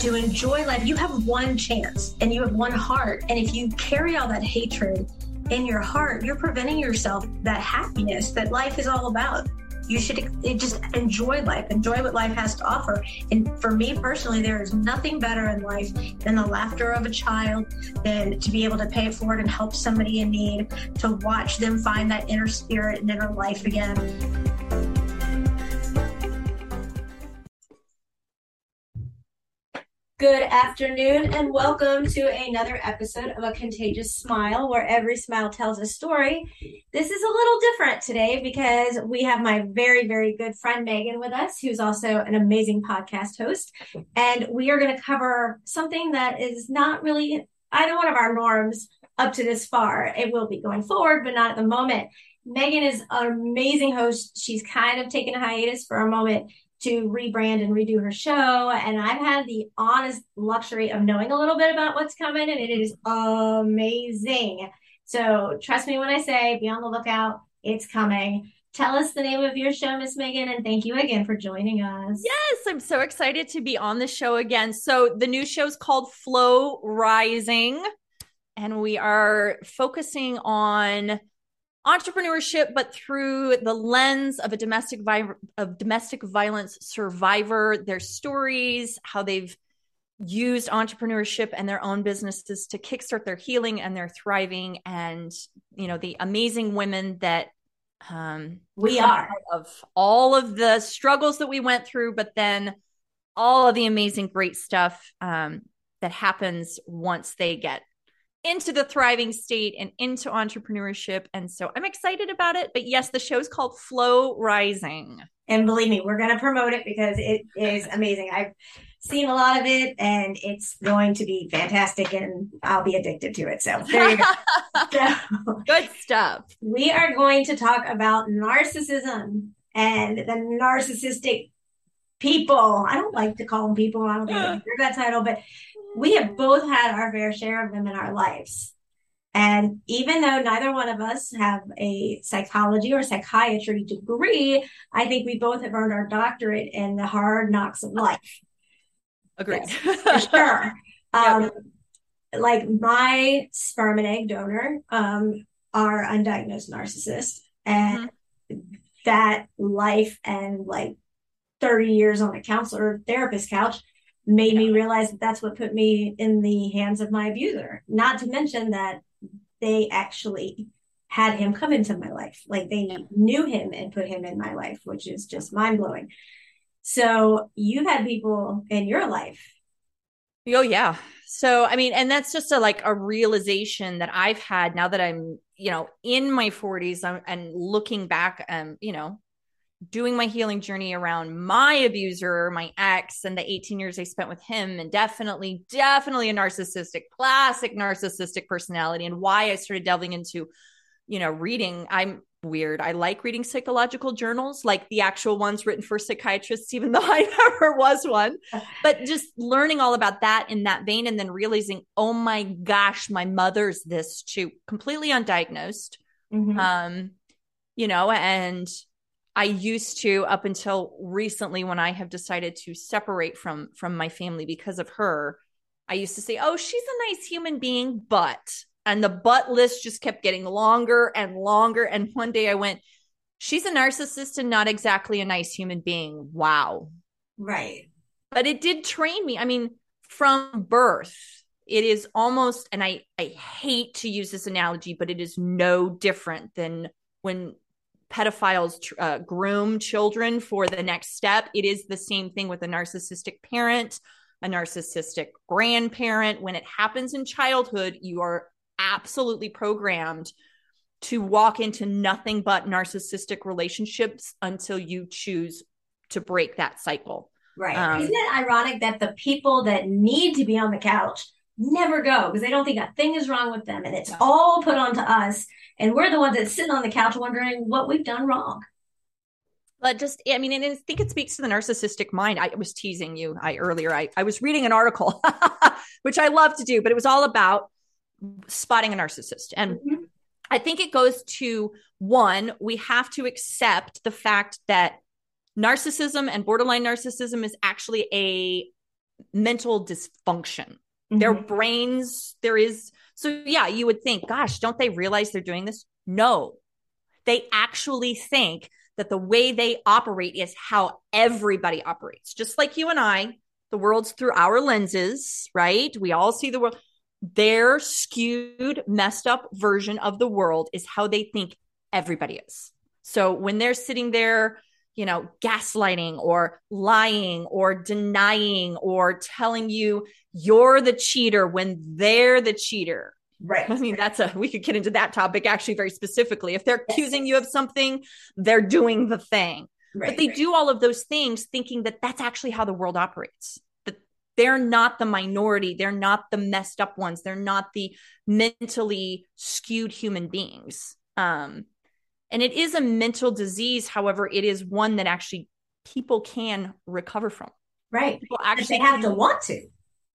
to enjoy life. You have one chance and you have one heart. And if you carry all that hatred in your heart, you're preventing yourself that happiness that life is all about. You should just enjoy life, enjoy what life has to offer. And for me personally, there is nothing better in life than the laughter of a child, than to be able to pay it forward and help somebody in need, to watch them find that inner spirit and inner life again. Good afternoon, and welcome to another episode of A Contagious Smile, where every smile tells a story. This is a little different today because we have my very, very good friend Megan with us, who's also an amazing podcast host. And we are going to cover something that is not really either one of our norms up to this far. It will be going forward, but not at the moment. Megan is an amazing host. She's kind of taken a hiatus for a moment to rebrand and redo her show. And I've had the honest luxury of knowing a little bit about what's coming, and it is amazing. So trust me when I say be on the lookout. It's coming. Tell us the name of your show, Miss Megan, and thank you again for joining us. Yes, I'm so excited to be on the show again. So the new show is called Flow Rising, and we are focusing on entrepreneurship, but through the lens of a domestic vi- of domestic violence survivor, their stories, how they've used entrepreneurship and their own businesses to kickstart their healing and their thriving, and you know the amazing women that um, we are. of. All of the struggles that we went through, but then all of the amazing, great stuff um, that happens once they get into the thriving state and into entrepreneurship. And so I'm excited about it. But yes, the show is called Flow Rising. And believe me, we're going to promote it because it is amazing. I've seen a lot of it and it's going to be fantastic and I'll be addicted to it. So there you go. so, Good stuff. We are going to talk about narcissism and the narcissistic people. I don't like to call them people. I don't think I deserve that title, but we have both had our fair share of them in our lives. And even though neither one of us have a psychology or psychiatry degree, I think we both have earned our doctorate in the hard knocks of life. Agreed. Yes, for sure. Um, Like my sperm and egg donor um, are undiagnosed narcissists, and mm-hmm. that life and like 30 years on a counselor therapist couch made me realize that that's what put me in the hands of my abuser. Not to mention that they actually had him come into my life. Like they knew him and put him in my life, which is just mind blowing. So you've had people in your life. Oh yeah. So I mean, and that's just a like a realization that I've had now that I'm, you know, in my 40s and looking back um, you know, doing my healing journey around my abuser, my ex, and the 18 years I spent with him, and definitely, definitely a narcissistic, classic narcissistic personality, and why I started delving into, you know, reading. I'm weird. I like reading psychological journals, like the actual ones written for psychiatrists, even though I never was one. But just learning all about that in that vein, and then realizing, oh my gosh, my mother's this too, completely undiagnosed. Mm-hmm. Um, you know, and I used to up until recently when I have decided to separate from from my family because of her. I used to say, "Oh, she's a nice human being, but," and the but list just kept getting longer and longer. And one day I went, "She's a narcissist and not exactly a nice human being." Wow. Right. But it did train me. I mean, from birth, it is almost, and I I hate to use this analogy, but it is no different than when pedophiles uh, groom children for the next step. It is the same thing with a narcissistic parent, a narcissistic grandparent. When it happens in childhood, you are absolutely programmed to walk into nothing but narcissistic relationships until you choose to break that cycle. Right. Um, Isn't it ironic that the people that need to be on the couch never go because they don't think a thing is wrong with them and it's all put onto us and we're the ones that sit on the couch wondering what we've done wrong but just i mean and i think it speaks to the narcissistic mind i was teasing you i earlier i, I was reading an article which i love to do but it was all about spotting a narcissist and mm-hmm. i think it goes to one we have to accept the fact that narcissism and borderline narcissism is actually a mental dysfunction. Mm-hmm. Their brains, there is, so yeah, you would think, gosh, don't they realize they're doing this? No, they actually think that the way they operate is how everybody operates. Just like you and I, the world's through our lenses, right? We all see the world. Their skewed, messed up version of the world is how they think everybody is. So when they're sitting there, you know, gaslighting or lying or denying or telling you you're the cheater when they're the cheater. Right. I mean, that's a, we could get into that topic actually very specifically. If they're accusing you of something, they're doing the thing. Right, but they right. do all of those things thinking that that's actually how the world operates. That they're not the minority. They're not the messed up ones. They're not the mentally skewed human beings. Um, and it is a mental disease. However, it is one that actually people can recover from. Right. People actually they have to want to.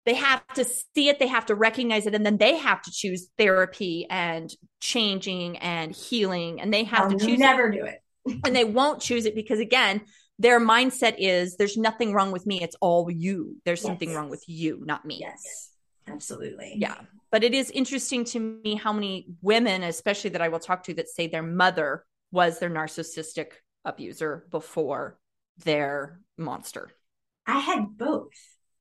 They have to see it, they have to recognize it, and then they have to choose therapy and changing and healing. And they have I'll to choose never it. do it. and they won't choose it because again, their mindset is there's nothing wrong with me. It's all you. There's yes. something wrong with you, not me. Yes. Absolutely. Yeah. But it is interesting to me how many women, especially that I will talk to, that say their mother was their narcissistic abuser before their monster. I had both,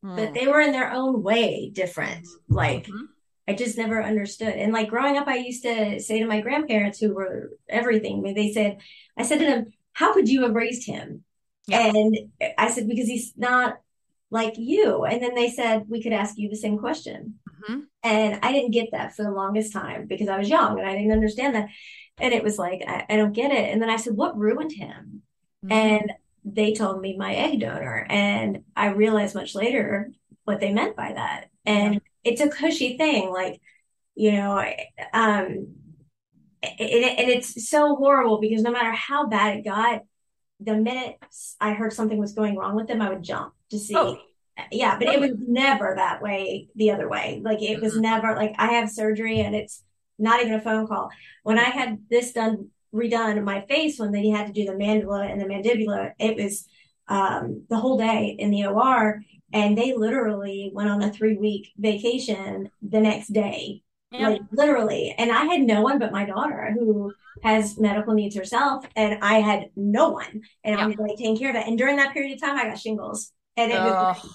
mm. but hmm. they were in their own way different. Like, mm-hmm. I just never understood. And like growing up, I used to say to my grandparents who were everything, they said, I said to them, How could you have raised him? Yeah. And I said, Because he's not like you. And then they said, We could ask you the same question. Mm-hmm. And I didn't get that for the longest time because I was young and I didn't understand that. And it was like, I, I don't get it. And then I said, What ruined him? Mm-hmm. And they told me my egg donor. And I realized much later what they meant by that. And it's a cushy thing. Like, you know, um, it, and it's so horrible because no matter how bad it got, the minute I heard something was going wrong with them, I would jump to see. Oh. Yeah, but it was never that way the other way. Like it was mm-hmm. never like I have surgery and it's not even a phone call. When I had this done redone my face when they had to do the mandibula and the mandibula, it was um, the whole day in the OR and they literally went on a three week vacation the next day yeah. like literally and i had no one but my daughter who has medical needs herself and i had no one and yeah. i was like taking care of it and during that period of time i got shingles and it was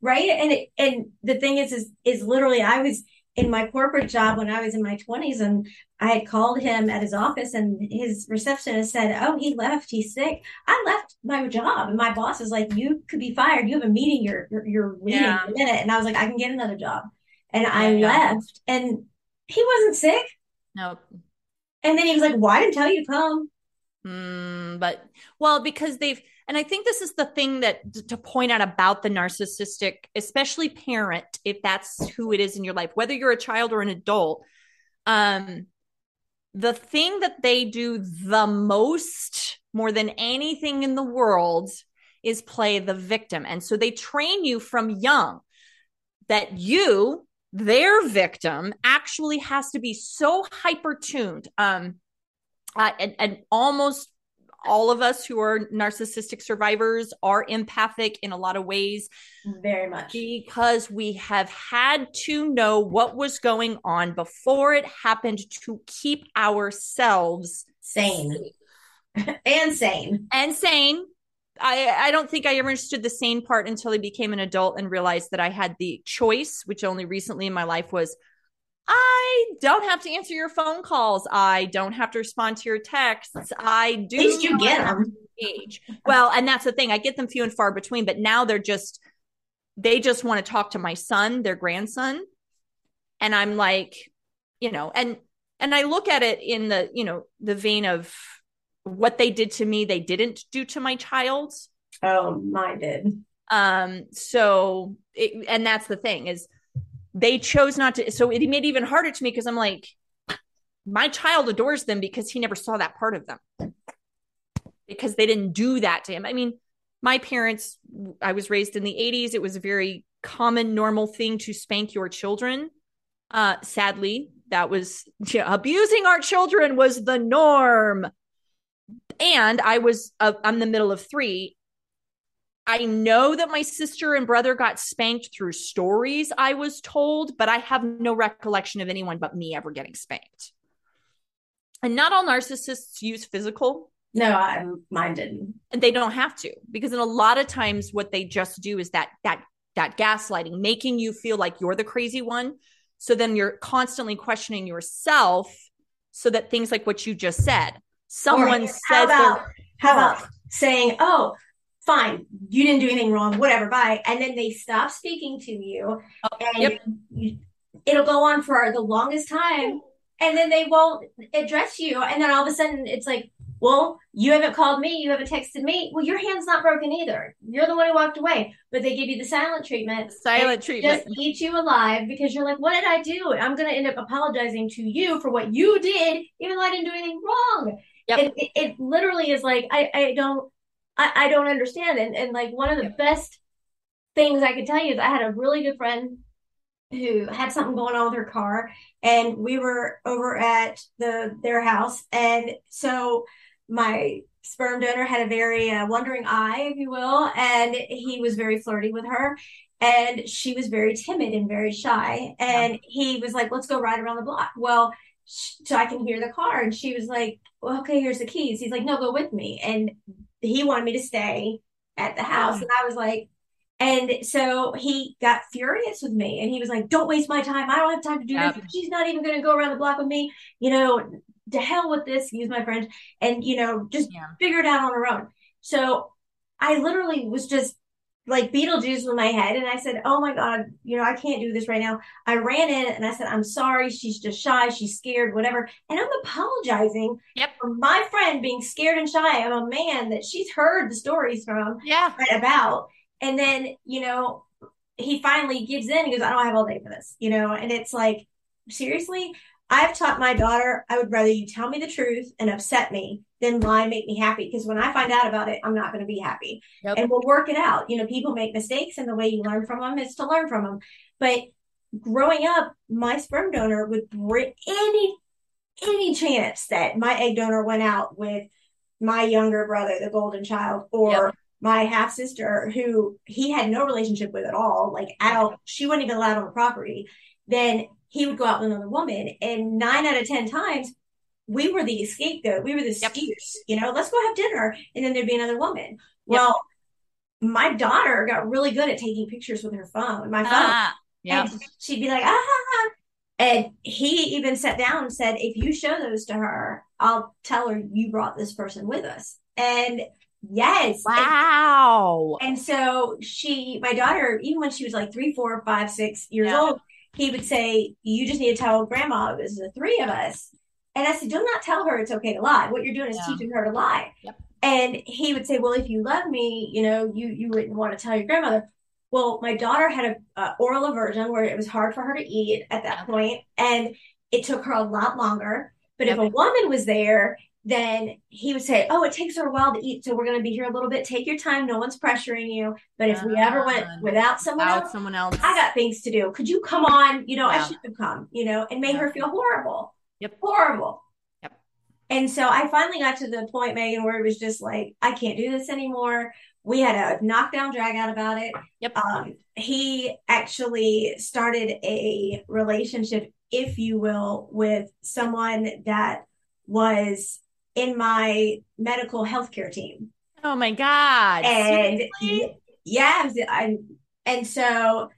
right and it, and the thing is is is literally i was in my corporate job when I was in my 20s and I had called him at his office and his receptionist said, Oh, he left. He's sick. I left my job. And my boss is like, You could be fired. You have a meeting you're you're, meeting yeah. in a minute. And I was like, I can get another job. And yeah, I yeah. left and he wasn't sick. Nope. And then he was like, Why didn't tell you to come? Mm, but well, because they've and I think this is the thing that to point out about the narcissistic, especially parent, if that's who it is in your life, whether you're a child or an adult, um, the thing that they do the most, more than anything in the world, is play the victim. And so they train you from young that you, their victim, actually has to be so hyper tuned. Um, uh, and, and almost all of us who are narcissistic survivors are empathic in a lot of ways. Very much. Because we have had to know what was going on before it happened to keep ourselves sane. and sane. And sane. I, I don't think I ever understood the sane part until I became an adult and realized that I had the choice, which only recently in my life was I don't have to answer your phone calls. I don't have to respond to your texts. I do. At least you get them. Age. Well, and that's the thing. I get them few and far between, but now they're just, they just want to talk to my son, their grandson. And I'm like, you know, and, and I look at it in the, you know, the vein of what they did to me, they didn't do to my child. Oh, mine did. Um, so, it, and that's the thing is, they chose not to. So it made it even harder to me because I'm like, my child adores them because he never saw that part of them because they didn't do that to him. I mean, my parents, I was raised in the 80s. It was a very common, normal thing to spank your children. Uh, sadly, that was yeah, abusing our children was the norm. And I was, uh, I'm the middle of three. I know that my sister and brother got spanked through stories I was told, but I have no recollection of anyone but me ever getting spanked. And not all narcissists use physical. No, I, mine didn't. And they don't have to because in a lot of times what they just do is that that that gaslighting, making you feel like you're the crazy one. So then you're constantly questioning yourself so that things like what you just said, someone says how about, how about saying, "Oh, fine, you didn't do anything wrong, whatever, bye," and then they stop speaking to you, oh, and yep. you, it'll go on for the longest time, and then they won't address you, and then all of a sudden it's like, well, you haven't called me, you haven't texted me. Well, your hand's not broken either. You're the one who walked away, but they give you the silent treatment. Silent treatment. Just eat you alive because you're like, what did I do? I'm going to end up apologizing to you for what you did, even though I didn't do anything wrong. Yep. It, it, it literally is like, I, I don't, I, I don't understand. And, and like one of the best things I could tell you is I had a really good friend who had something going on with her car and we were over at the their house and so my sperm donor had a very uh, wondering eye, if you will, and he was very flirty with her. And she was very timid and very shy. And yeah. he was like, let's go ride around the block. Well, so I can hear the car. And she was like, well, okay, here's the keys. He's like, no, go with me. And he wanted me to stay at the house. And I was like, and so he got furious with me and he was like, Don't waste my time. I don't have time to do yep. this. She's not even going to go around the block with me. You know, to hell with this, use my French, and you know, just yeah. figure it out on her own. So I literally was just like Beetlejuice with my head, and I said, "Oh my god, you know, I can't do this right now." I ran in and I said, "I'm sorry. She's just shy. She's scared, whatever." And I'm apologizing yep. for my friend being scared and shy of a man that she's heard the stories from, yeah, right about. And then you know, he finally gives in. He goes, "I don't have all day for this," you know, and it's like, seriously, I've taught my daughter, I would rather you tell me the truth and upset me than why make me happy. Because when I find out about it, I'm not going to be happy. And we'll work it out. You know, people make mistakes, and the way you learn from them is to learn from them. But growing up, my sperm donor would bring any any chance that my egg donor went out with my younger brother, the golden child, or yep. my half sister, who he had no relationship with at all, like at all. She wasn't even allowed on the property. Then he would go out with another woman. And nine out of 10 times, we were the scapegoat. We were the yep. excuse, you know, let's go have dinner. And then there'd be another woman. Yep. Well, my daughter got really good at taking pictures with her phone, my phone. Ah, yeah. she'd be like, ah. And he even sat down and said, if you show those to her, I'll tell her you brought this person with us. And yes. Wow. And, and so she, my daughter, even when she was like three, four, five, six years yeah. old, he would say, You just need to tell grandma it was the three of us. And I said, Do not tell her it's okay to lie. What you're doing is yeah. teaching her to lie. Yep. And he would say, Well, if you love me, you know, you you wouldn't want to tell your grandmother. Well, my daughter had a, a oral aversion where it was hard for her to eat at that point, and it took her a lot longer. But yep. if a woman was there then he would say, Oh, it takes her a while to eat, so we're going to be here a little bit. Take your time. No one's pressuring you. But if we ah. ever went without someone without else, someone else, I got things to do. Could you come on? You know, yeah. I should have come, you know, and made yeah. her feel horrible. Yep. Horrible. Yep. And so I finally got to the point, Megan, where it was just like, I can't do this anymore. We had a knockdown drag out about it. Yep. Um, he actually started a relationship, if you will, with someone that was in my medical healthcare team. Oh my God. And yeah, I, and so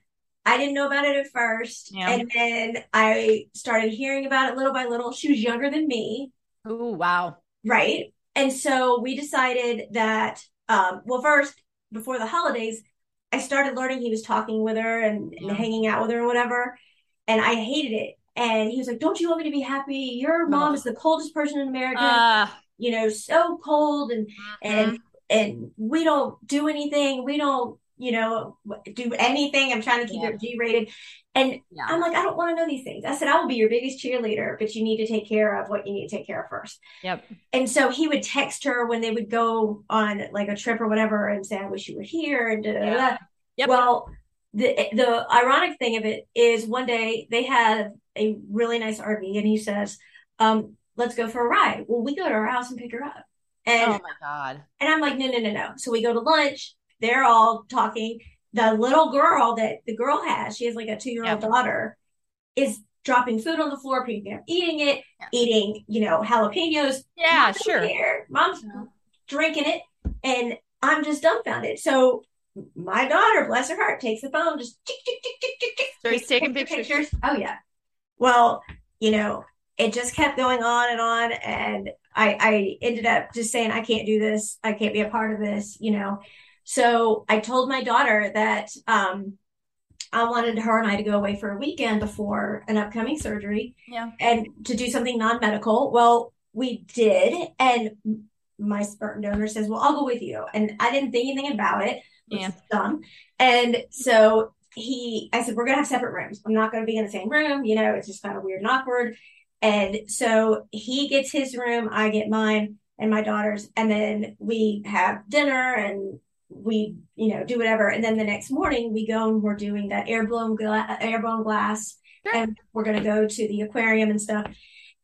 I didn't know about it at first. Yeah. And then I started hearing about it little by little. She was younger than me. Oh, wow. Right. And so we decided that, um, well, first, before the holidays, I started learning he was talking with her and, yeah. and hanging out with her and whatever. And I hated it and he was like, "Don't you want me to be happy? Your mom is the coldest person in America. Uh, you know, so cold, and and mm-hmm. and we don't do anything. We don't, you know, do anything. I'm trying to keep yeah. it G rated." And yeah. I'm like, I don't want to know these things. I said, I will be your biggest cheerleader, but you need to take care of what you need to take care of first. Yep. And so he would text her when they would go on like a trip or whatever and say, I wish you were here and da da da. Yep. Well, the the ironic thing of it is one day they have a really nice RV, and he says, um, "Let's go for a ride." Well, we go to our house and pick her up. And, oh my god! And I'm like, no, no, no, no. So we go to lunch. They're all talking. The little girl that the girl has, she has like a two year old daughter, is dropping food on the floor, people eating it, yeah. eating, you know, jalapenos. Yeah, sure. Here. Mom's yeah. drinking it, and I'm just dumbfounded. So my daughter, bless her heart, takes the phone, just tick, tick, tick, tick, tick, tick, so he's taking pictures. pictures. Oh yeah. Well, you know, it just kept going on and on, and I, I ended up just saying, I can't do this. I can't be a part of this. You know. So I told my daughter that um, I wanted her and I to go away for a weekend before an upcoming surgery. Yeah. And to do something non-medical. Well, we did, and my sperm donor says, "Well, I'll go with you," and I didn't think anything about it. Yeah. Dumb. And so he, I said, we're going to have separate rooms. I'm not going to be in the same room. You know, it's just kind of weird and awkward. And so he gets his room, I get mine and my daughter's, and then we have dinner and we, you know, do whatever. And then the next morning we go and we're doing that air blown, gla- glass sure. and we're going to go to the aquarium and stuff.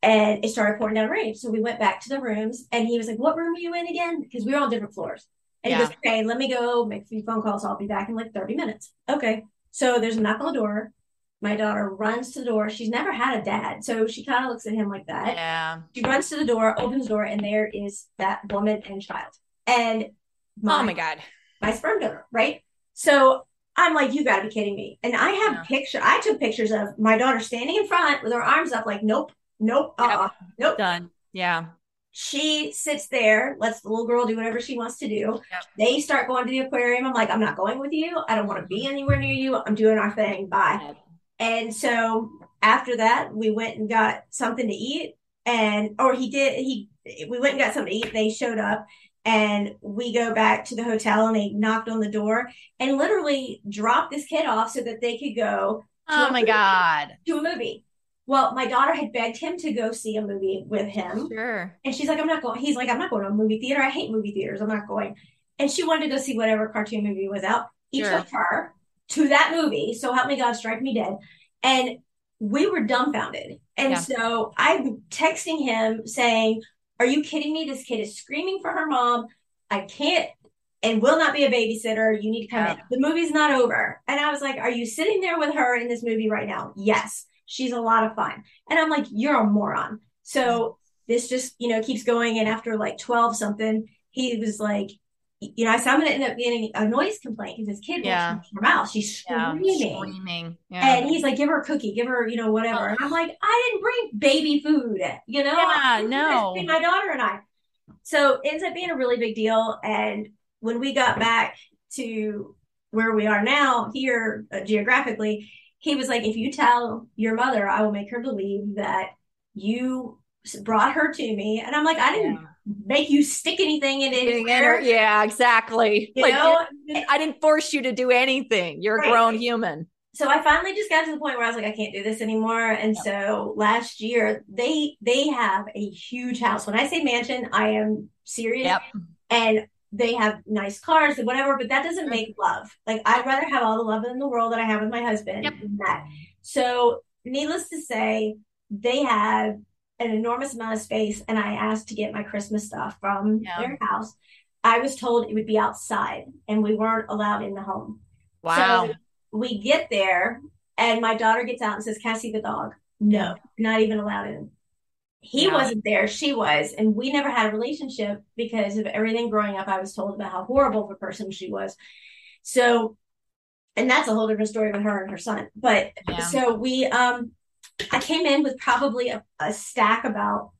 And it started pouring down rain. So we went back to the rooms and he was like, what room are you in again? Because we were on different floors. And yeah. he goes, okay, let me go make a few phone calls. I'll be back in like 30 minutes. Okay. So there's a knock on the door. My daughter runs to the door. She's never had a dad. So she kind of looks at him like that. Yeah. She runs to the door, opens the door, and there is that woman and child. And my, oh my God. My sperm donor, right? So I'm like, you gotta be kidding me. And I have yeah. picture I took pictures of my daughter standing in front with her arms up, like, nope, nope, uh uh-uh, nope. Done. Yeah. She sits there, lets the little girl do whatever she wants to do. Yep. They start going to the aquarium. I'm like, I'm not going with you. I don't want to be mm-hmm. anywhere near you. I'm doing our thing. Bye. Yep. And so after that, we went and got something to eat. And, or he did, he, we went and got something to eat. They showed up and we go back to the hotel and they knocked on the door and literally dropped this kid off so that they could go. Oh my movie, God. To a movie. Well, my daughter had begged him to go see a movie with him. Sure. And she's like, I'm not going. He's like, I'm not going to a movie theater. I hate movie theaters. I'm not going. And she wanted to go see whatever cartoon movie was out. He sure. took her to that movie. So help me God, strike me dead. And we were dumbfounded. And yeah. so I'm texting him saying, Are you kidding me? This kid is screaming for her mom. I can't and will not be a babysitter. You need to come yeah. in. The movie's not over. And I was like, Are you sitting there with her in this movie right now? Yes. She's a lot of fun. And I'm like, you're a moron. So this just, you know, keeps going. And after like 12 something, he was like, you know, I said I'm going to end up getting a noise complaint because this kid yeah. won't her mouth. She's screaming. Yeah, screaming. Yeah. And he's like, give her a cookie, give her, you know, whatever. Oh. And I'm like, I didn't bring baby food, you know? Yeah, no. My daughter and I. So it ends up being a really big deal. And when we got back to where we are now here uh, geographically, he was like, if you tell your mother, I will make her believe that you brought her to me. And I'm like, I didn't. Make you stick anything in it. Yeah, exactly. You like, know? I didn't force you to do anything. You're right. a grown human. So I finally just got to the point where I was like, I can't do this anymore. And yep. so last year they they have a huge house. When I say mansion, I am serious. Yep. And they have nice cars and whatever, but that doesn't make mm-hmm. love. Like I'd rather have all the love in the world that I have with my husband yep. than that. So needless to say, they have an enormous amount of space and I asked to get my Christmas stuff from yeah. their house. I was told it would be outside and we weren't allowed in the home. Wow. So we get there and my daughter gets out and says, Can I see the dog? No, not even allowed in he wasn't there she was and we never had a relationship because of everything growing up i was told about how horrible of a person she was so and that's a whole different story with her and her son but yeah. so we um i came in with probably a, a stack about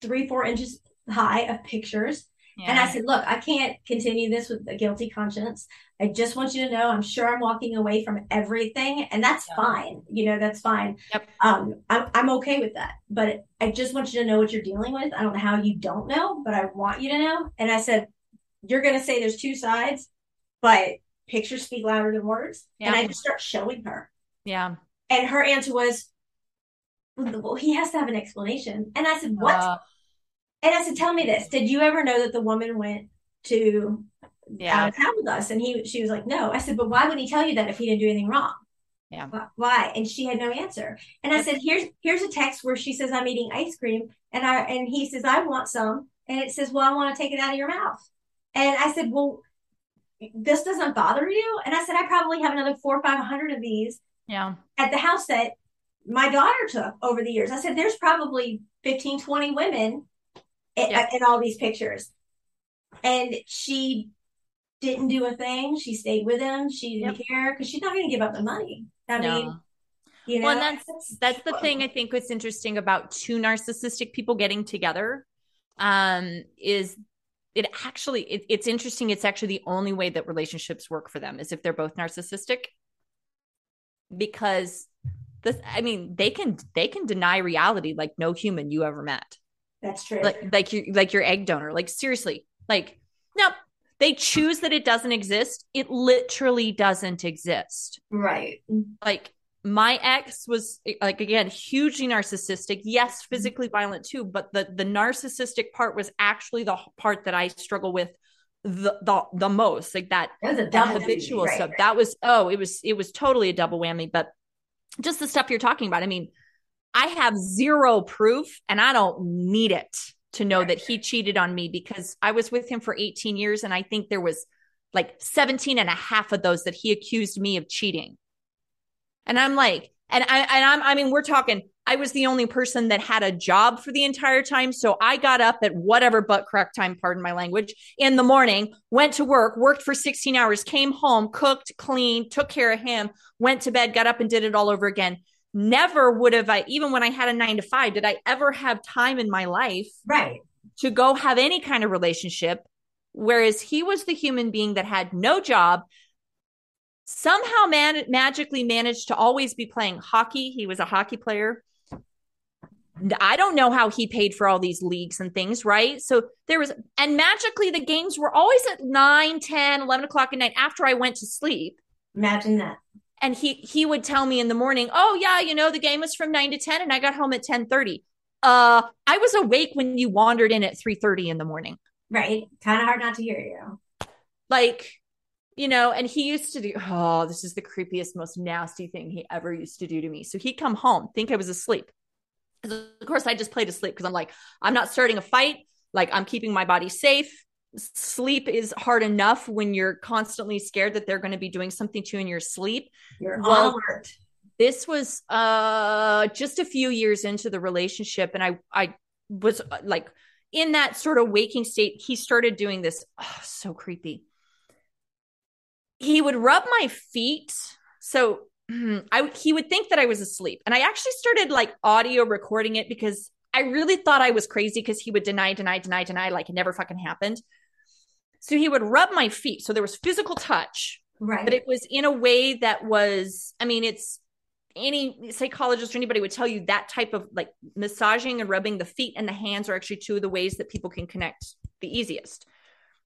three four inches high of pictures yeah. And I said, look, I can't continue this with a guilty conscience. I just want you to know I'm sure I'm walking away from everything, and that's yeah. fine. You know, that's fine. Yep. Um, I'm, I'm okay with that. But I just want you to know what you're dealing with. I don't know how you don't know, but I want you to know. And I said, you're going to say there's two sides, but pictures speak louder than words. Yeah. And I just start showing her. Yeah. And her answer was, well, he has to have an explanation. And I said, what? Uh, and I said, "Tell me this: Did you ever know that the woman went to yeah. out of town with us?" And he, she was like, "No." I said, "But why would he tell you that if he didn't do anything wrong?" Yeah. Why? And she had no answer. And I said, "Here's here's a text where she says I'm eating ice cream, and I and he says I want some, and it says, well, I want to take it out of your mouth." And I said, "Well, this doesn't bother you? And I said, I probably have another four or 500 of these Yeah. at the house that my daughter took over the years. I said, there's probably 15, 20 women in, Yeah. in all these pictures. And she didn't do a thing. She stayed with him. She didn't care because she's not going to give up the money. I No. mean, you know, Well, and that's that's the thing I think what's interesting about two narcissistic people getting together um is it actually it, it's interesting it's actually the only way that relationships work for them is if they're both narcissistic because this I mean they can they can deny reality like no human you ever met. That's true. like like you like your egg donor. Like seriously. Like no they choose that it doesn't exist. It literally doesn't exist. Right. like my ex was like again hugely narcissistic. Yes physically violent too but the the narcissistic part was actually the part that i struggle with the the, the most. Like that That was a that double habitual right, stuff. right. that was oh it was it was totally a double whammy but just the stuff you're talking about. I mean i have zero proof and i don't need it to know that he cheated on me because i was with him for 18 years and i think there was like 17 and a half of those that he accused me of cheating. And i'm like and i and i'm i mean we're talking i was the only person that had a job for the entire time. So i got up at whatever butt crack time pardon my language in the morning went to work worked for 16 hours came home cooked cleaned took care of him went to bed got up and did it all over again. Never would have i even when i had a 9 to 5 did i ever have time in my life Right. to go have any kind of relationship. Whereas he was the human being that had no job somehow man- magically managed to always be playing hockey. He was a hockey player I don't know how he paid for all these leagues and things, right? So there was, and magically the games were always at 9, 10, 11 o'clock at night after I went to sleep. Imagine that. And he, he would tell me in the morning, oh yeah, you know, the game was from 9 to 10 and I got home at 10 30. Uh, I was awake when you wandered in at 3 30 in the morning. Right. Kind of hard not to hear you. Like, you know, and he used to do, oh, this is the creepiest, most nasty thing he ever used to do to me. So he'd come home, think I was asleep. Of course, I just played asleep because I'm like, I'm not starting a fight. Like, I'm keeping my body safe. Sleep is hard enough when you're constantly scared that they're going to be doing something to you in your sleep. You're Well, alert. This was uh just a few years into the relationship, and I I was uh, like in that sort of waking state. He started doing this. Oh, so creepy. He would rub my feet. So Mm-hmm. I he would think that I was asleep, and I actually started like audio recording it because I really thought I was crazy because he would deny, deny, deny, deny, like it never fucking happened. So he would rub my feet. So there was physical touch, Right. but it was in a way that was, I mean, it's any psychologist or anybody would tell you that type of like massaging and rubbing the feet and the hands are actually two of the ways that people can connect the easiest.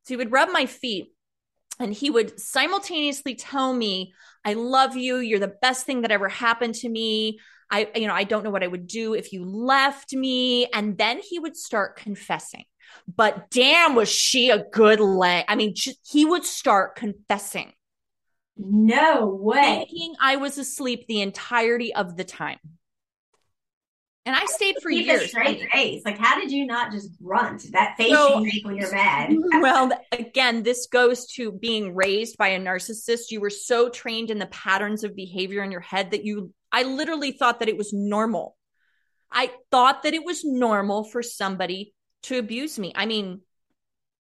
So he would rub my feet and he would simultaneously tell me, I love you. You're the best thing that ever happened to me. I, you know, I don't know what I would do if you left me. And then he would start confessing. But damn, was she a good leg? I mean, j- he would start confessing, no way. thinking I was asleep the entirety of the time. And I stayed for Keep a years. straight face. Like, how did you not just grunt? That face So- you make when you're mad. well again this goes to being raised by a narcissist you were so trained in the patterns of behavior in your head that you i literally thought that it was normal i thought that it was normal for somebody to abuse me i mean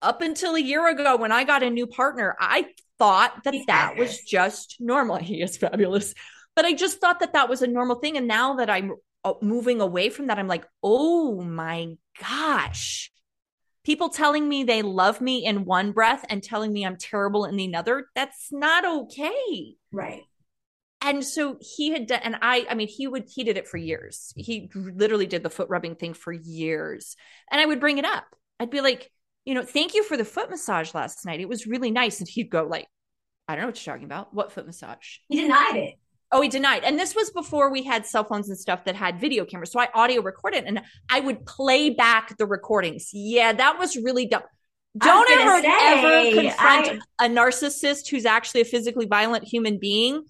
up until a year ago when i got a new partner i thought that He's that was just normal he is fabulous but i just thought that that was a normal thing and now that i'm moving away from that i'm like oh my gosh people telling me they love me in one breath and telling me I'm terrible in the other, that's not okay. Right. And so he had done, and I, I mean, he would, he did it for years. He literally did the foot rubbing thing for years. And I would bring it up. I'd be like, you know, thank you for the foot massage last night. It was really nice. And he'd go like, I don't know what you're talking about. What foot massage? He denied it. Oh, he denied. And this was before we had cell phones and stuff that had video cameras. So I audio recorded and I would play back the recordings. Yeah, that was really dumb. Don't ever, say, ever confront a narcissist who's actually a physically violent human being.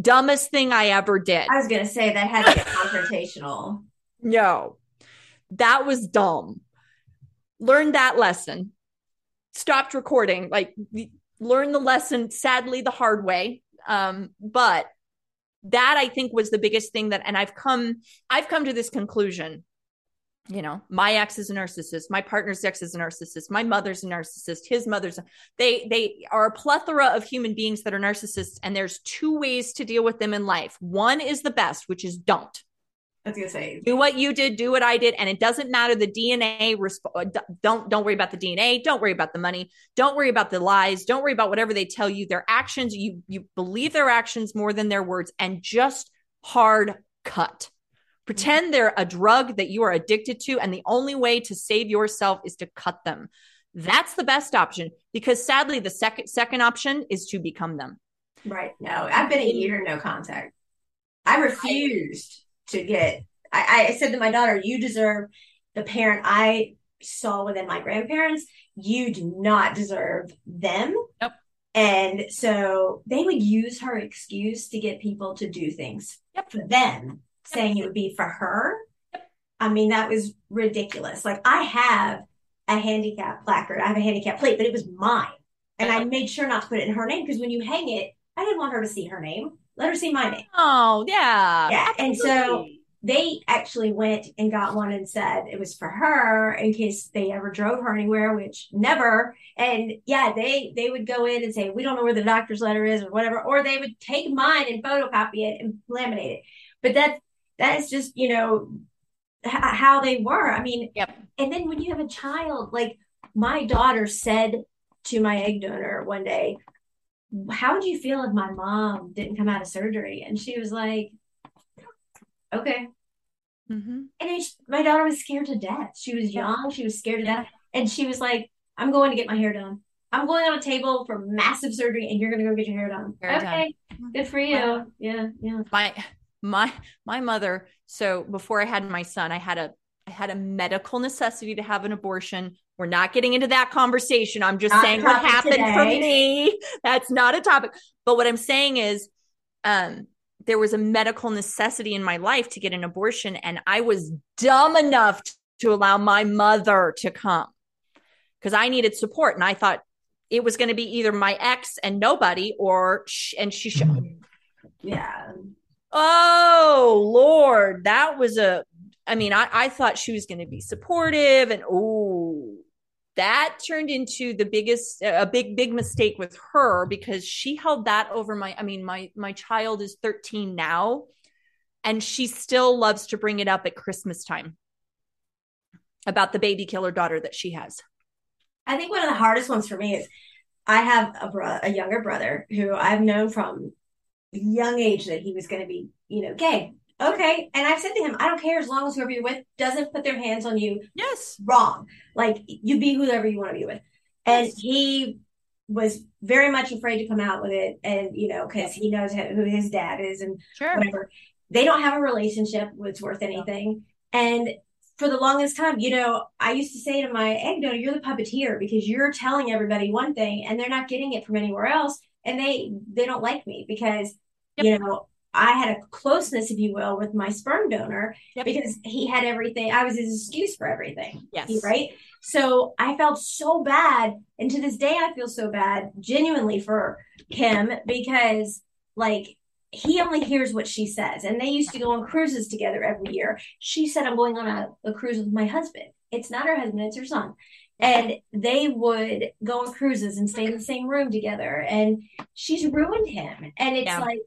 Dumbest thing I ever did. I was gonna say that had to get confrontational. No, that was dumb. Learned that lesson. Stopped recording. Like, learned the lesson, sadly, the hard way. Um, but that I think was the biggest thing that, and I've come, I've come to this conclusion. You know, my ex is a narcissist. My partner's ex is a narcissist. My mother's a narcissist. His mother's. They they are a plethora of human beings that are narcissists, and there's two ways to deal with them in life. One is the best, which is don't. I was gonna say, do what you did, do what I did, and it doesn't matter the DNA. Resp- uh, don't don't worry about the DNA. Don't worry about the money. Don't worry about the lies. Don't worry about whatever they tell you. Their actions, you you believe their actions more than their words, and just hard cut. Pretend they're a drug that you are addicted to, and the only way to save yourself is to cut them. That's the best option because sadly, the second second option is to become them. Right. No, I've been a year no contact. I refused to get I, I said to my daughter, you deserve the parent I saw within my grandparents. You do not deserve them. Nope. And so they would use her excuse to get people to do things yep. for them, yep. saying it would be for her. Yep. I mean, that was ridiculous. Like I have a handicap placard, I have a handicap plate, but it was mine. And I made sure not to put it in her name because when you hang it, I didn't want her to see her name. Let her see my name. Oh, yeah. Yeah. Absolutely. And so they actually went and got one and said it was for her in case they ever drove her anywhere, which never. And yeah, they they would go in and say, We don't know where the doctor's letter is or whatever, or they would take mine and photocopy it and laminate it. But that that is just, you know, h- how they were. I mean, yep. and then when you have a child, like my daughter said to my egg donor one day, how would you feel if my mom didn't come out of surgery? And she was like, okay. Mm-hmm. And my daughter was scared to death. She was young. She was scared to death. And she was like, I'm going to get my hair done. I'm going on a table for massive surgery and you're going to go get your hair done. Hair okay. Done. Good for you. Wow. Yeah. Yeah. My, my, my mother. So before I had my son, I had a, I had a medical necessity to have an abortion. We're not getting into that conversation. I'm just not saying what happened today. for me. That's not a topic. But what I'm saying is, um, there was a medical necessity in my life to get an abortion, and I was dumb enough to allow my mother to come because I needed support, and I thought it was going to be either my ex and nobody, or sh- and she should. Yeah. Oh Lord, that was a I mean, I, I thought she was going to be supportive and oh, that turned into the biggest, a big, big mistake with her because she held that over my, I mean, my, my child is 13 now and she still loves to bring it up at Christmas time about the baby killer daughter that she has. I think one of the hardest ones for me is I have a bro- a younger brother who I've known from young age that he was going to be, you know, gay. Okay. And I've said to him, I don't care as long as whoever you're with doesn't put their hands on you. Yes. Wrong. Like you be whoever you want to be with. And yes. he was very much afraid to come out with it. And, you know, because he knows who his dad is and sure. whatever. They don't have a relationship that's worth anything. And for the longest time, you know, I used to say to my egg donor, you're the puppeteer because you're telling everybody one thing and they're not getting it from anywhere else. And they, they don't like me because, yep. you know, I had a closeness, if you will, with my sperm donor yep. because he had everything. I was his excuse for everything. Yes. Right. So I felt so bad. And to this day, I feel so bad genuinely for him because, like, he only hears what she says. And they used to go on cruises together every year. She said, I'm going on a, a cruise with my husband. It's not her husband, it's her son. And they would go on cruises and stay in the same room together. And she's ruined him. And it's yeah. like,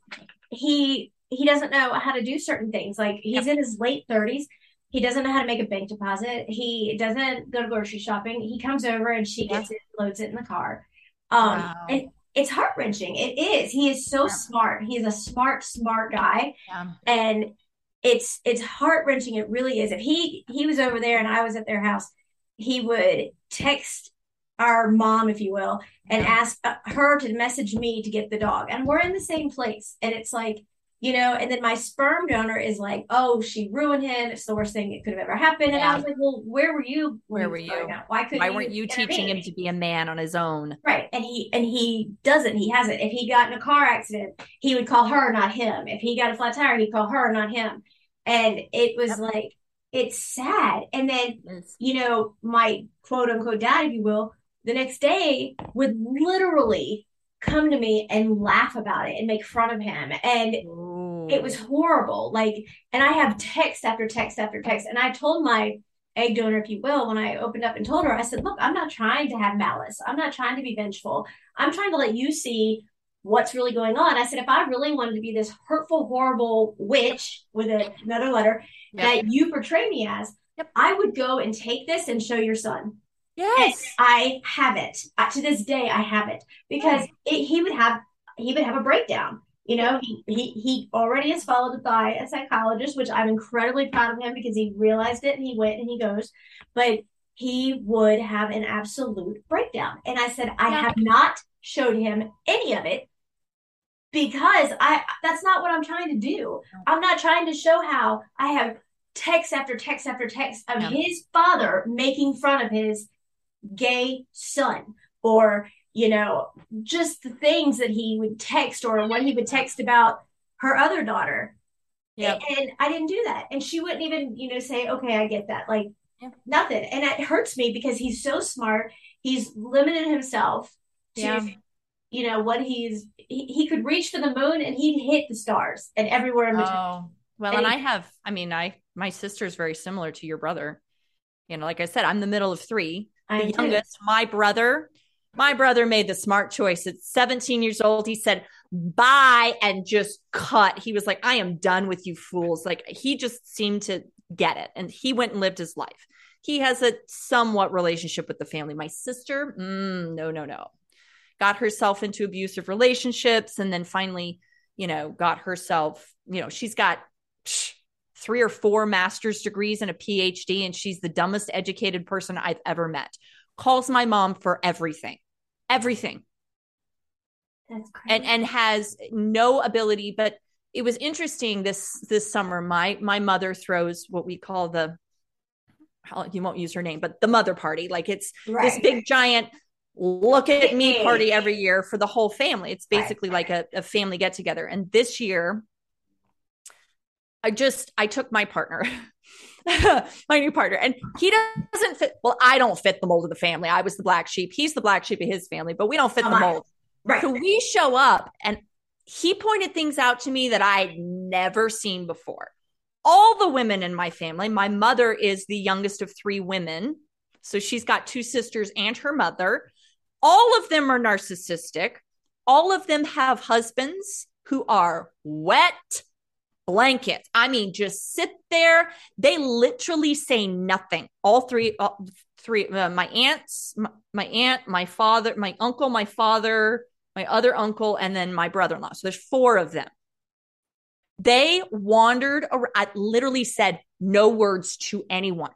he he doesn't know how to do certain things. Like he's yep. in his late thirties. He doesn't know how to make a bank deposit. He doesn't go to grocery shopping. He comes over and she gets it, loads it in the car. Um, wow. and it's heart wrenching. It is. He is so yeah. smart. He's a smart, smart guy. Yeah. And it's it's heart wrenching. It really is. If he he was over there and I was at their house, he would text our mom, if you will, and yeah. ask uh, her to message me to get the dog. And we're in the same place. And it's like, you know, and then my sperm donor is like, oh, she ruined him. It's the worst thing that could have ever happened. And I was like, well, where were you? Where were you? Why couldn't Why weren't you teaching him to be a man on his own? Right. And he and he doesn't. He hasn't. If he got in a car accident, he would call her, not him. If he got a flat tire, he'd call her, not him. And it was yep. like, it's sad. And then, you know, my quote unquote dad, if you will, the next day would literally come to me and laugh about it and make fun of him. And Ooh. it was horrible. Like, and I have text after text after text. And I told my egg donor, if you will, when I opened up and told her, I said, Look, I'm not trying to have malice. I'm not trying to be vengeful. I'm trying to let you see what's really going on. I said, if I really wanted to be this hurtful, horrible witch with a, another letter yep. that you portray me as, yep. I would go and take this and show your son. Yes, and I have it uh, to this day. I have it because it, he would have he would have a breakdown. You know, he, he he already is followed by a psychologist, which I'm incredibly proud of him because he realized it and he went and he goes. But he would have an absolute breakdown. And I said, I have not showed him any of it because I that's not what I'm trying to do. I'm not trying to show how I have text after text after text of yeah. his father making fun of his gay son or you know just the things that he would text or what he would text about her other daughter. Yeah and, i didn't do that. And she wouldn't even you know say okay i get that. Like yeah. nothing. And it hurts me because he's so smart. He's limited himself to yeah. you know what he's he, he, could reach for the moon and he'd hit the stars and everywhere in between. Oh well and, and he, i have i mean i my sister's very similar to your brother. You know like i said i'm the middle of three I the youngest, my brother, my brother made the smart choice. At 17 years old, he said, bye, and just cut. He was like, I am done with you fools. Like he just seemed to get it. And he went and lived his life. He has a somewhat relationship with the family. My sister, mm, no, no, no. Got herself into abusive relationships and then finally, you know, got herself, you know, she's got psh, three or four master's degrees and a PhD, and she's the dumbest educated person I've ever met. Calls my mom for everything, everything. That's crazy. And and has no ability, but it was interesting this this summer. My my mother throws what we call the you won't use her name, but the mother party. Like it's right. this big giant look at me party every year for the whole family. It's basically right. like a, a family get together. And this year I just I took my partner, my new partner, and he doesn't fit. Well, I don't fit the mold of the family. I was the black sheep. He's the black sheep of his family, but we don't fit the mold. Right. So we show up, and he pointed things out to me that I'd never seen before. All the women in my family, my mother is the youngest of three women. So she's got two sisters and her mother. All of them are narcissistic. All of them have husbands who are wet blankets. I mean, just sit there. They literally say nothing. All three, all three, uh, my aunts, my, my, aunt, my father, my uncle, my father, my other uncle, and then my brother in law. So there's four of them. They wandered, I literally said no words to anyone.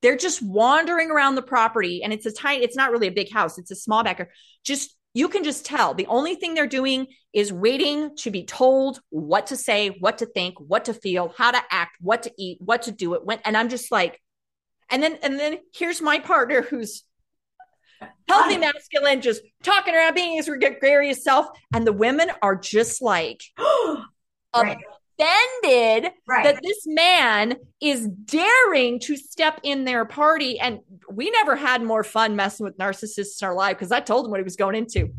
They're just wandering around the property, and it's a tiny, it's not really a big house, it's a small backer, just you can just tell. The only thing they're doing is waiting to be told what to say, what to think, what to feel, how to act, what to eat, what to do it when and I'm just like and then and then here's my partner who's healthy masculine just talking around being his gregarious self and the women are just like right offended right. that this man is daring to step in their party. And we never had more fun messing with narcissists in our life because I told him what he was going into.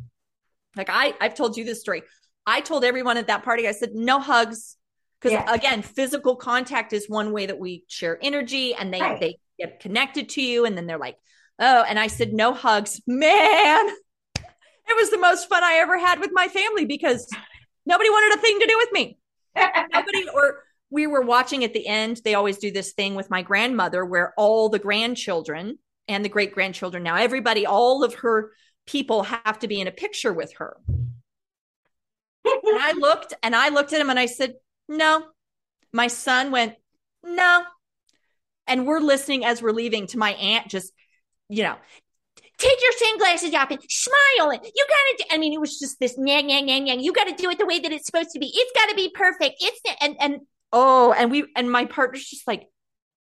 Like I, I've told you this story. I told everyone at that party, I said, no hugs. Because yes. again, physical contact is one way that we share energy and they, right. they get connected to you. And then they're like, oh, and I said, no hugs. Man, it was the most fun I ever had with my family because nobody wanted a thing to do with me. Nobody or we were watching at the end, they always do this thing with my grandmother where all the grandchildren and the great grandchildren now, everybody, all of her people have to be in a picture with her. and I looked and I looked at him and I said, No. My son went, No. And we're listening as we're leaving to my aunt just, you know, take your sunglasses off and smile. And you gotta, do, I mean, it was just this yang, yang, yang, yang. You gotta do it the way that it's supposed to be. It's gotta be perfect. It's, and, and, oh, and we, and my partner's just like,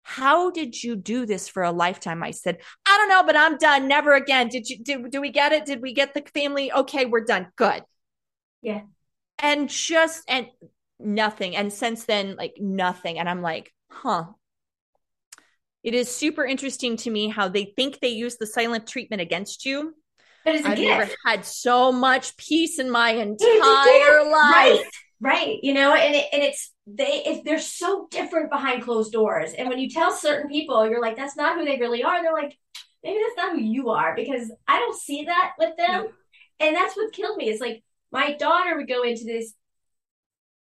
how did you do this for a lifetime? I said, I don't know, but I'm done. Never again. Did you, do, do we get it? Did we get the family? Okay, we're done. Good. Yeah. And just, and nothing. And since then, like nothing. And I'm like, huh, it is super interesting to me how they think they use the silent treatment against you But it's a I've gift. never had so much peace in my entire life. Right. Right. You know, and it, and it's they if they're so different behind closed doors. And when you tell certain people, you're like, that's not who they really are. They're like, maybe that's not who you are because I don't see that with them. No. And that's what killed me. It's like my daughter would go into this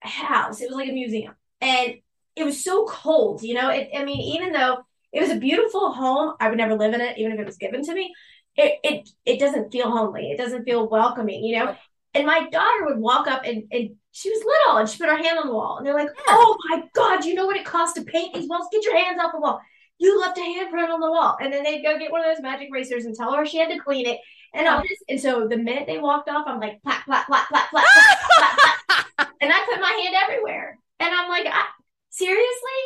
house. It was like a museum. And it was so cold, you know. It, I mean, even though it was a beautiful home, I would never live in it, even if it was given to me. It it it doesn't feel homely. It doesn't feel welcoming, you know. And my daughter would walk up and, and she was little and she put her hand on the wall. And they're like, Oh my God, you know what it costs to paint these walls? Get your hands off the wall. You left a handprint on the wall. And then they'd go get one of those magic erasers and tell her she had to clean it and all this. And so the minute they walked off, I'm like, plat, plat, plat, plat, plat, plat, plat, plat. And I put my hand everywhere. And I'm like, I, seriously?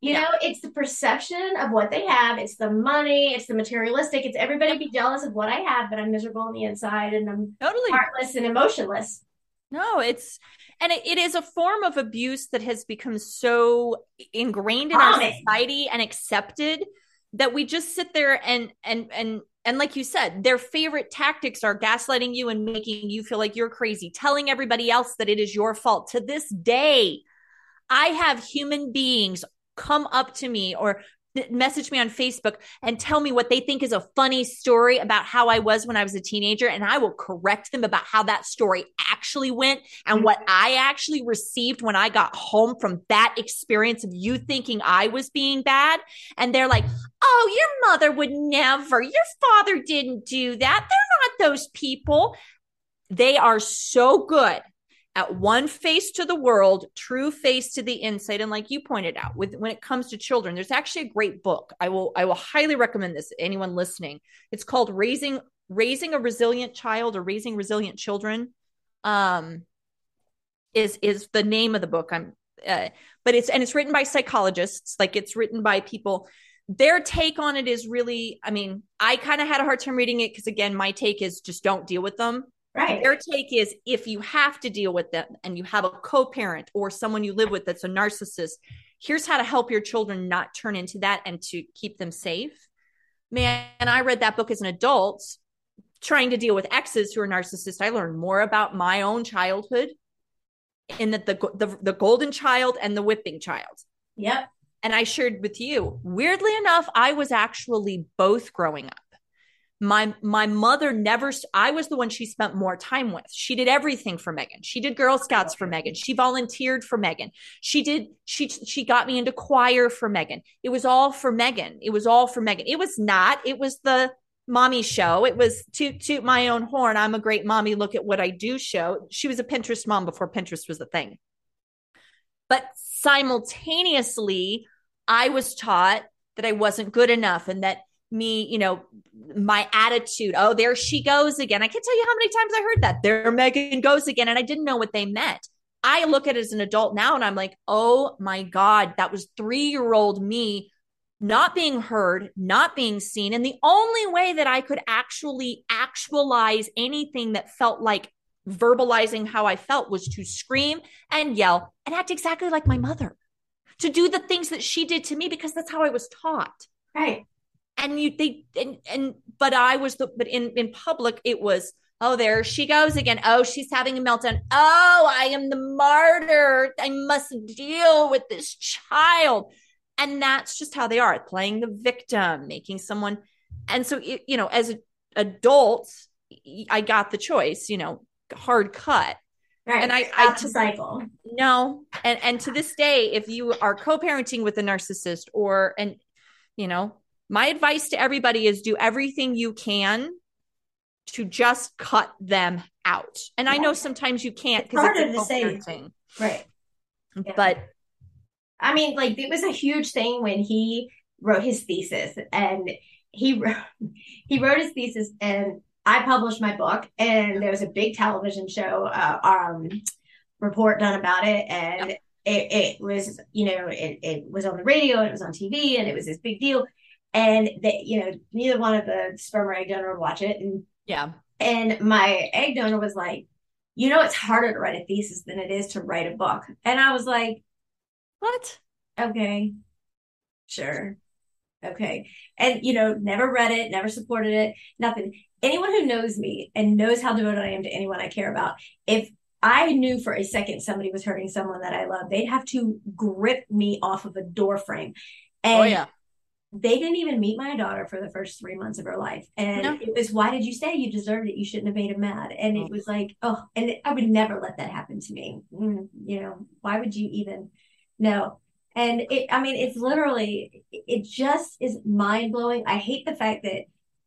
You Yeah. know, it's the perception of what they have. It's the money. It's the materialistic. It's everybody be jealous of what I have, but I'm miserable on the inside and I'm Totally. heartless and emotionless. No, it's and it, it is a form of abuse that has become so ingrained in our society and accepted that we just sit there and and and and like you said, their favorite tactics are gaslighting you and making you feel like you're crazy, telling everybody else that it is your fault. To this day, I have human beings come up to me or message me on Facebook and tell me what they think is a funny story about how I was when I was a teenager. And I will correct them about how that story actually went and what mm-hmm. I actually received when I got home from that experience of you thinking I was being bad. And they're like, oh, your mother would never, your father didn't do that. They're not those people. They are so good at one face to the world, true face to the inside. And like you pointed out, with when it comes to children, there's actually a great book. I will I will highly recommend this to anyone listening. It's called Raising Raising a Resilient Child or Raising Resilient Children. Um is is the name of the book. I'm uh, but it's and it's written by psychologists, like it's written by people their take on it is really i mean i kind of had a hard time reading it because again my take is just don't deal with them Right. their take is if you have to deal with them and you have a co-parent or someone you live with that's a narcissist here's how to help your children not turn into that and to keep them safe man i read that book as an adult trying to deal with exes who are narcissists i learned more about my own childhood in that the, the the golden child and the whipping child Yep. and I shared with you. Weirdly enough, I was actually both growing up. My my mother never I was the one she spent more time with. She did everything for Megan. She did Girl Scouts for Megan. She volunteered for Megan. She did she she got me into choir for Megan. It was all for Megan. It was all for Megan. It was not. It was the mommy show. It was toot toot my own horn. I'm a great mommy. Look at what I do show. She was a Pinterest mom before Pinterest was a thing. But simultaneously, I was taught that I wasn't good enough and that me, you know, my attitude, oh, there she goes again. I can't tell you how many times I heard that. There Megan goes again. And I didn't know what they meant. I look at it as an adult now and I'm like, oh my God, that was three year old me not being heard, not being seen. And the only way that I could actually actualize anything that felt like verbalizing how I felt was to scream and yell and act exactly like my mother, to do the things that she did to me because that's how I was taught. Right. And you, they, and, and, but I was the, but in, in public, it was, oh, there she goes again. Oh, she's having a meltdown. Oh, I am the martyr. I must deal with this child. And that's just how they are playing the victim, making someone. And so, you know, as adults, I got the choice, you know, hard cut. Right. And I, Stop I the cycle. no, and and to this day, if you are co-parenting with a narcissist, or and you know, my advice to everybody is do everything you can to just cut them out. And I know sometimes you can't because it's to a say. co-parenting, Right. Yeah. but I mean, like it was a huge thing when he wrote his thesis, and he wrote, he wrote his thesis, and I published my book, and there was a big television show, uh, um, report done about it, and it, it was, you know, it, it was on the radio, and it was on TV, and it was this big deal, and that you know, neither one of the sperm or egg donor would watch it, and yeah, and my egg donor was like, you know, it's harder to write a thesis than it is to write a book, and I was like. what? Okay. Sure. Okay. And, you know, never read it, never supported it, nothing. anyone who knows me and knows how devoted I am to anyone I care about, if I knew for a second somebody was hurting someone that I love, they'd have to grip me off of a door frame. Oh, and oh, yeah. They didn't even meet my daughter for the first three months of her life. And no. it was, why did you stay? You deserved it. You shouldn't have made him mad. And it oh. was like, oh, and I would never let that happen to me. Mm, you know, why would you even? No. And it, I mean, it's literally, it just is mind blowing. I hate the fact that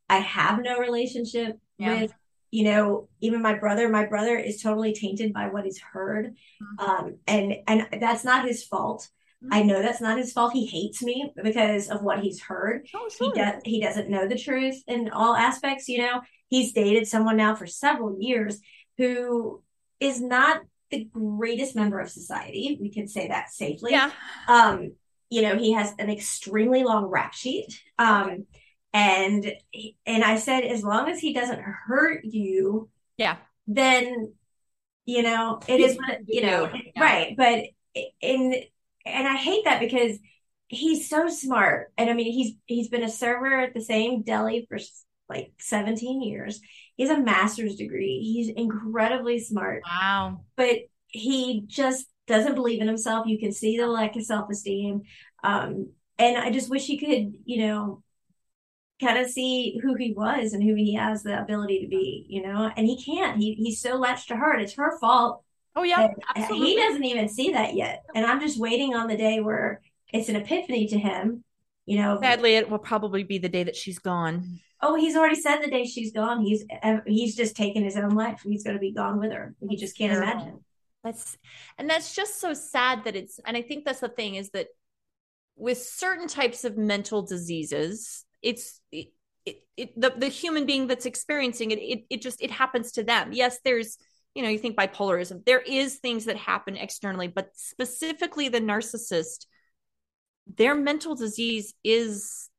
I have no relationship yeah. with, you know, even my brother. My brother is totally tainted by what he's heard. Mm-hmm. Um, and, and that's not his fault. Mm-hmm. I know that's not his fault. He hates me because of what he's heard. Oh, sure. He does he doesn't know the truth in all aspects, you know. He's dated someone now for several years who is not the greatest member of society. We can say that safely. Yeah. Um, you know, he has an extremely long rap sheet. Um, and and I said, as long as he doesn't hurt you, yeah, then you know it is what you know, yeah. right? But in and I hate that because he's so smart, and I mean he's he's been a server at the same deli for like 17 years. He has a master's degree. He's incredibly smart. Wow. But he just doesn't believe in himself. You can see the lack of self esteem. Um, and I just wish he could, you know, kind of see who he was and who he has the ability to be, you know, and he can't. He he's so latched to her. It's her fault. Oh yeah, absolutely. He doesn't even see that yet, and I'm just waiting on the day where it's an epiphany to him. You know, sadly, it will probably be the day that she's gone. Oh, he's already said the day she's gone. He's he's just taken his own life. He's going to be gone with her. He just can't imagine. That's and that's just so sad that it's. And I think that's the thing is that with certain types of mental diseases, it's it, it, it, the the human being that's experiencing it, it it just it happens to them. Yes, there's you know you think bipolarism. There is things that happen externally, but specifically the narcissist, their mental disease is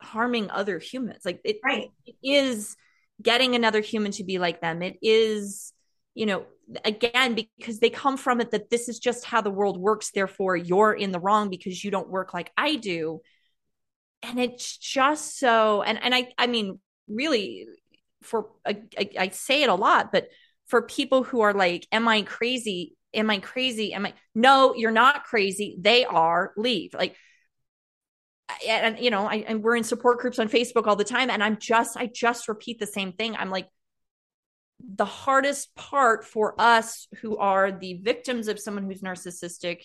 harming other humans. Like it, right. it is getting another human to be like them. It is you know again because they come from it that this is just how the world works therefore you're in the wrong because you don't work like i do and it's just so and and i i mean really for I, I, say it a lot but for people who are like am i crazy? Am i crazy? Am i no you're not crazy. They are. Leave. Like and you know I, and we're in support groups on facebook all the time. And i'm just i just repeat the same thing. I'm like the hardest part for us who are the victims of someone who's narcissistic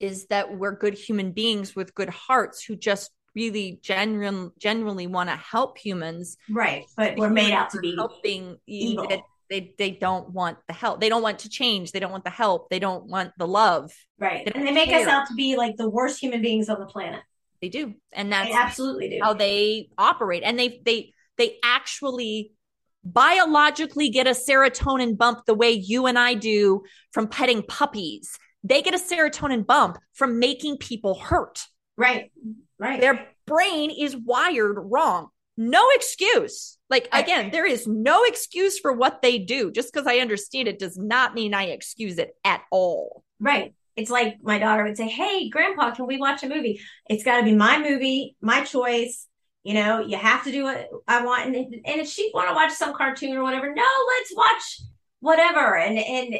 is that we're good human beings with good hearts who just really genuine, genuinely want to help humans. Right. But we're made out to be helping evil. They, they don't want the help. They don't want to change. They don't want the help. They don't want the love. Right. They and they make care. us out to be like the worst human beings on the planet. They do. And that's they absolutely do. how they operate. And they they they actually biologically get a serotonin bump the way you and I do from petting puppies. They get a serotonin bump from making people hurt. Right. Right. Their brain is wired wrong. No excuse. Like, again, there is no excuse for what they do. Just because I understand it does not mean I excuse it at all. Right. It's like my daughter would say, Hey, grandpa, can we watch a movie? It's got to be my movie, my choice you know, you have to do what I want. And, and if she want to watch some cartoon or whatever, no, let's watch whatever. And, and.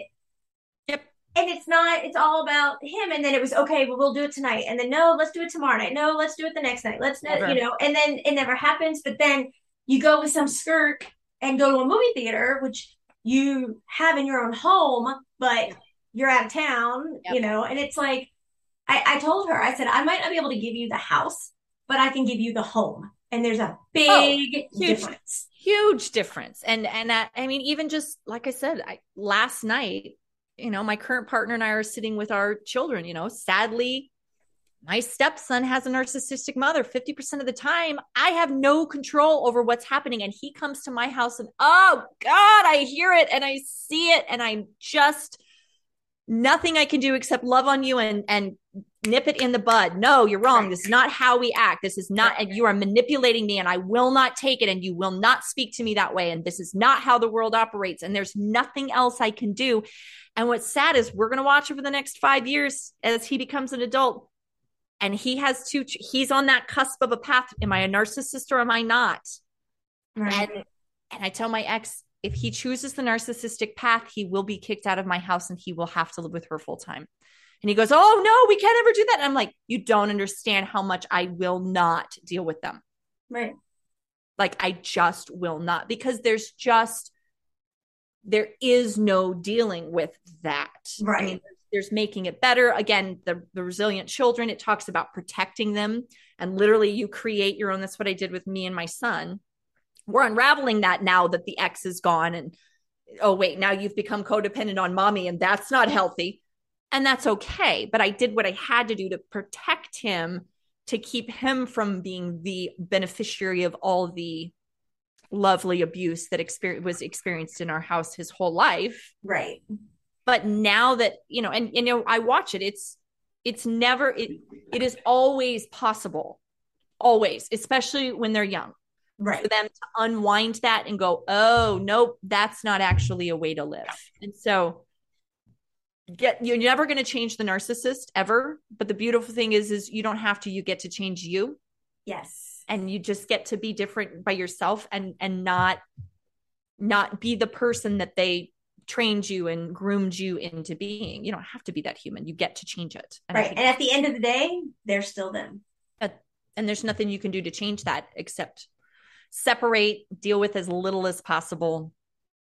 And it's not, it's all about him. And then it was, okay, well, we'll do it tonight. And then, no, let's do it tomorrow night. No, let's do it the next night. Let's, you know, and then it never happens. But then you go with some skirt and go to a movie theater, which you have in your own home, but you're out of town, yep. you know, and it's like, I, I told her, I said, I might not be able to give you the house but I can give you the home. And there's a big oh, huge, difference. Huge difference. And and I, I mean, even just like I said, I, last night, you know, my current partner and I are sitting with our children. You know, sadly, my stepson has a narcissistic mother 50% of the time i have no control over what's happening and he comes to my house and oh god i hear it and i see it and i'm just nothing i can do except love on you and and nip it in the bud. No, you're wrong. This is not how we act. This is not, and you are manipulating me, and I will not take it, and you will not speak to me that way. And this is not how the world operates. And there's nothing else I can do. And what's sad is we're going to watch over the next five years as he becomes an adult. And he has two, he's on that cusp of a path. Am I a narcissist or am I not? Right. And, and I tell my ex, if he chooses the narcissistic path, he will be kicked out of my house and he will have to live with her full time. And he goes, Oh, no, we can't ever do that. And I'm like, You don't understand how much I will not deal with them. Right. Like, I just will not because there's just, there is no dealing with that. Right. I mean, there's making it better. Again, the, the resilient children, it talks about protecting them. And literally, you create your own. That's what I did with me and my son. We're unraveling that now that the ex is gone. And oh, wait, now you've become codependent on mommy, and that's not healthy. And that's okay. But I did what I had to do to protect him to keep him from being the beneficiary of all the lovely abuse that was experienced in our house his whole life. Right. But now that, you know, and, you know, I watch it, it's, it's never, it, it is always possible, always, especially when they're young. Right. For them to unwind that and go, oh, nope, that's not actually a way to live. And so, get you're never going to change the narcissist ever but the beautiful thing is is you don't have to you get to change you. Yes. And you just get to be different by yourself and and not not be the person that they trained you and groomed you into being. You don't have to be that human. You get to change it. And right. and at the end of the day they're still them. And there's nothing you can do to change that except separate deal with as little as possible.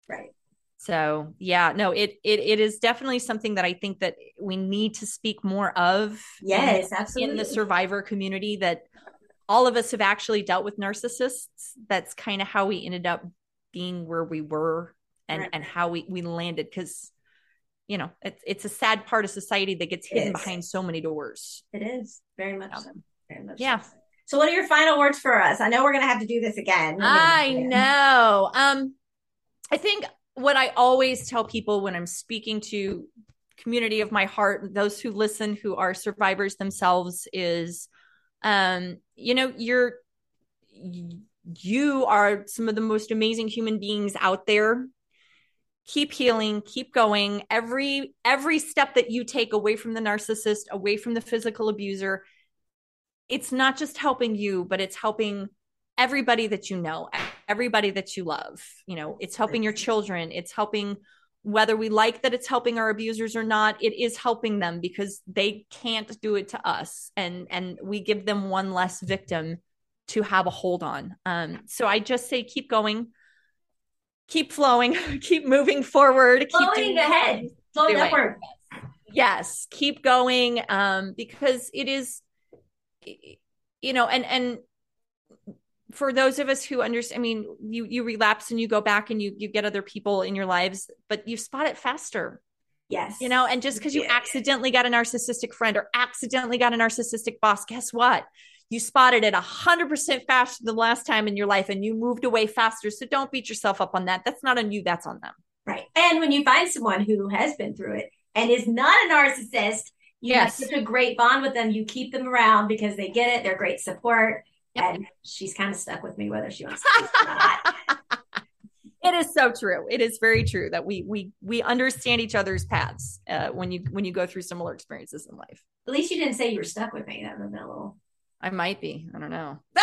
Right so yeah, no, it it it is definitely something that I think that we need to speak more of. Yes, in, absolutely. In the survivor community, that all of us have actually dealt with narcissists. That's kind of how we ended up being where we were and right. and how we we landed because you know it's it's a sad part of society that gets hidden behind so many doors. It is very much yeah. so. Very much yeah. So. so what are your final words for us? I know we're gonna have to do this again. I know. Um I think what I always tell people when I'm speaking to community of my heart, those who listen who are survivors themselves is um you know you're you are some of the most amazing human beings out there. Keep healing keep going. Every every step that you take away from the narcissist away from the physical abuser it's not just helping you but it's helping everybody that you know, everybody that you love. You know, it's helping your children, it's helping whether we like that it's helping our abusers or not it is helping them because they can't do it to us. And and we give them one less victim to have a hold on. Um so i just say keep going keep flowing keep moving forward flowing keep doing ahead flowing upward yes keep going um because it is you know and and for those of us who understand, I mean, you you relapse and you go back and you you get other people in your lives, but you spot it faster. Yes. You know, and just because you yeah. accidentally got a narcissistic friend or accidentally got a narcissistic boss, guess what? You spotted it 100% faster than the last time in your life and you moved away faster. So don't beat yourself up on that. That's not on you, that's on them. Right. And when you find someone who has been through it and is not a narcissist, you yes. have such a great bond with them. You keep them around because they get it. They're great support and she's kind of stuck with me whether she wants to or not. it is so true. It is very true that we we we understand each other's paths uh, when you when you go through similar experiences in life. At least you didn't say you were stuck with me. That would have a little. I might be. I don't know.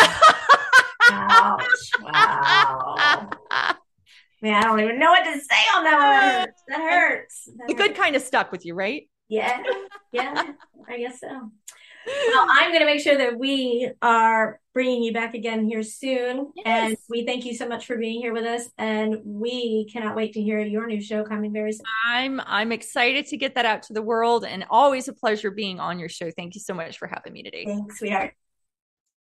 Ouch! Wow. I I don't even know what to say on that one. That hurts. That the good kind of stuck with you, right? Yeah. Yeah. I guess so well, I'm going to make sure that we are bringing you back again here soon. Yes. And we thank you so much for being here with us. And we cannot wait to hear your new show coming very soon. I'm I'm excited to get that out to the world, and always a pleasure being on your show. Thank you so much for having me today. Thanks, sweetheart.